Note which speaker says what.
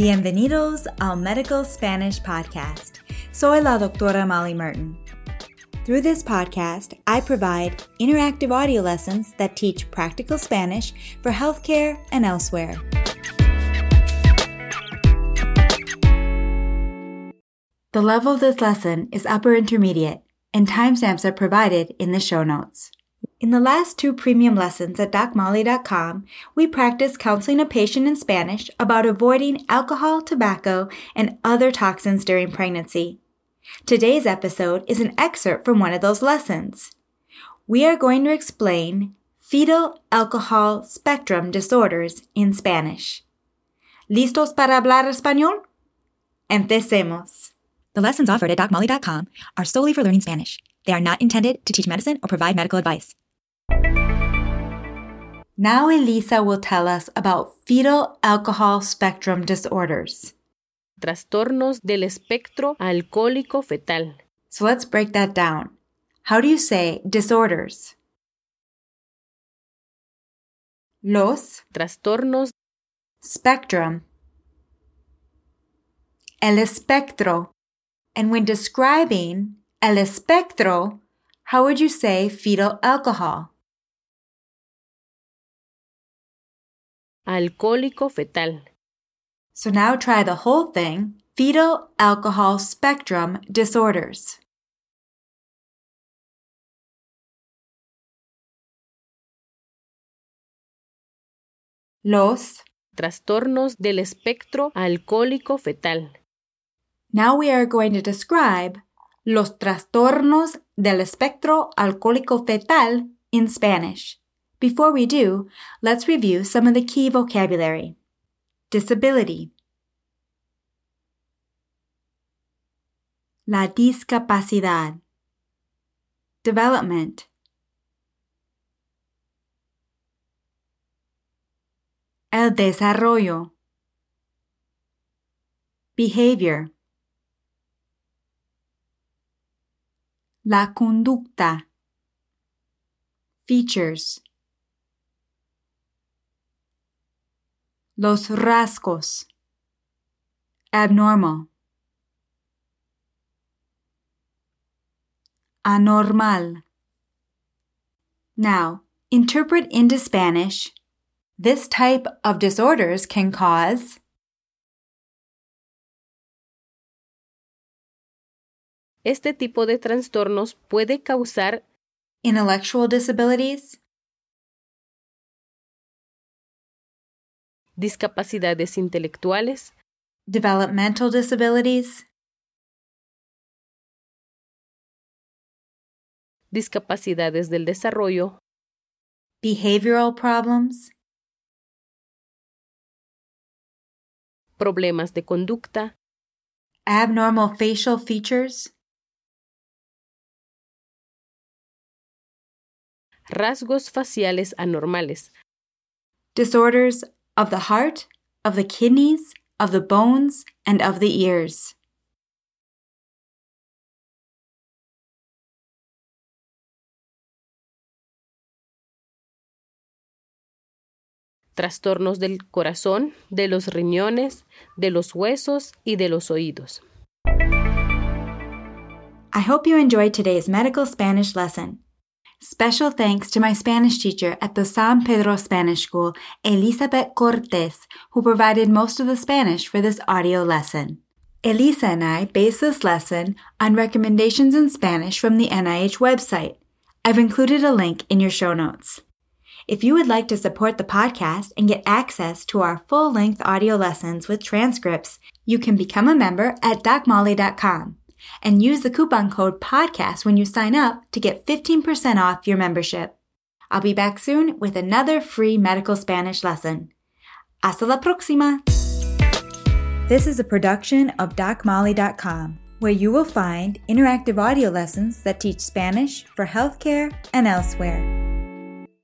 Speaker 1: Bienvenidos al Medical Spanish Podcast. Soy la doctora Molly Martin. Through this podcast, I provide interactive audio lessons that teach practical Spanish for healthcare and elsewhere. The level of this lesson is upper intermediate, and timestamps are provided in the show notes. In the last two premium lessons at DocMolly.com, we practiced counseling a patient in Spanish about avoiding alcohol, tobacco, and other toxins during pregnancy. Today's episode is an excerpt from one of those lessons. We are going to explain fetal alcohol spectrum disorders in Spanish. ¿Listos para hablar español? Empecemos.
Speaker 2: The lessons offered at DocMolly.com are solely for learning Spanish. They are not intended to teach medicine or provide medical advice.
Speaker 1: Now Elisa will tell us about fetal alcohol spectrum disorders.
Speaker 3: Trastornos del espectro alcohólico fetal.
Speaker 1: So let's break that down. How do you say disorders? Los
Speaker 3: Trastornos
Speaker 1: spectrum. El espectro. And when describing el espectro, how would you say fetal alcohol?
Speaker 3: Alcohólico fetal.
Speaker 1: So now try the whole thing fetal alcohol spectrum disorders. Los
Speaker 3: Trastornos del espectro alcohólico fetal.
Speaker 1: Now we are going to describe los trastornos del espectro alcohólico fetal in Spanish. Before we do, let's review some of the key vocabulary. Disability. La discapacidad. Development. El desarrollo. Behavior. La conducta. Features. Los rasgos. Abnormal. Anormal. Now, interpret into Spanish. This type of disorders can cause
Speaker 3: Este tipo de trastornos puede causar
Speaker 1: intellectual disabilities,
Speaker 3: discapacidades intelectuales,
Speaker 1: developmental disabilities,
Speaker 3: discapacidades del desarrollo,
Speaker 1: behavioral problems,
Speaker 3: problemas de conducta,
Speaker 1: abnormal facial features,
Speaker 3: rasgos faciales anormales,
Speaker 1: disorders of the heart, of the kidneys, of the bones, and of the ears.
Speaker 3: trastornos del corazón, de los riñones, de los huesos y de los oídos.
Speaker 1: I hope you enjoyed today's medical Spanish lesson. Special thanks to my Spanish teacher at the San Pedro Spanish School, Elizabeth Cortes, who provided most of the Spanish for this audio lesson. Elisa and I based this lesson on recommendations in Spanish from the NIH website. I've included a link in your show notes. If you would like to support the podcast and get access to our full length audio lessons with transcripts, you can become a member at docmolly.com and use the coupon code podcast when you sign up to get 15% off your membership. I'll be back soon with another free medical Spanish lesson. Hasta la próxima! This is a production of DocMolly.com, where you will find interactive audio lessons that teach Spanish for healthcare and elsewhere.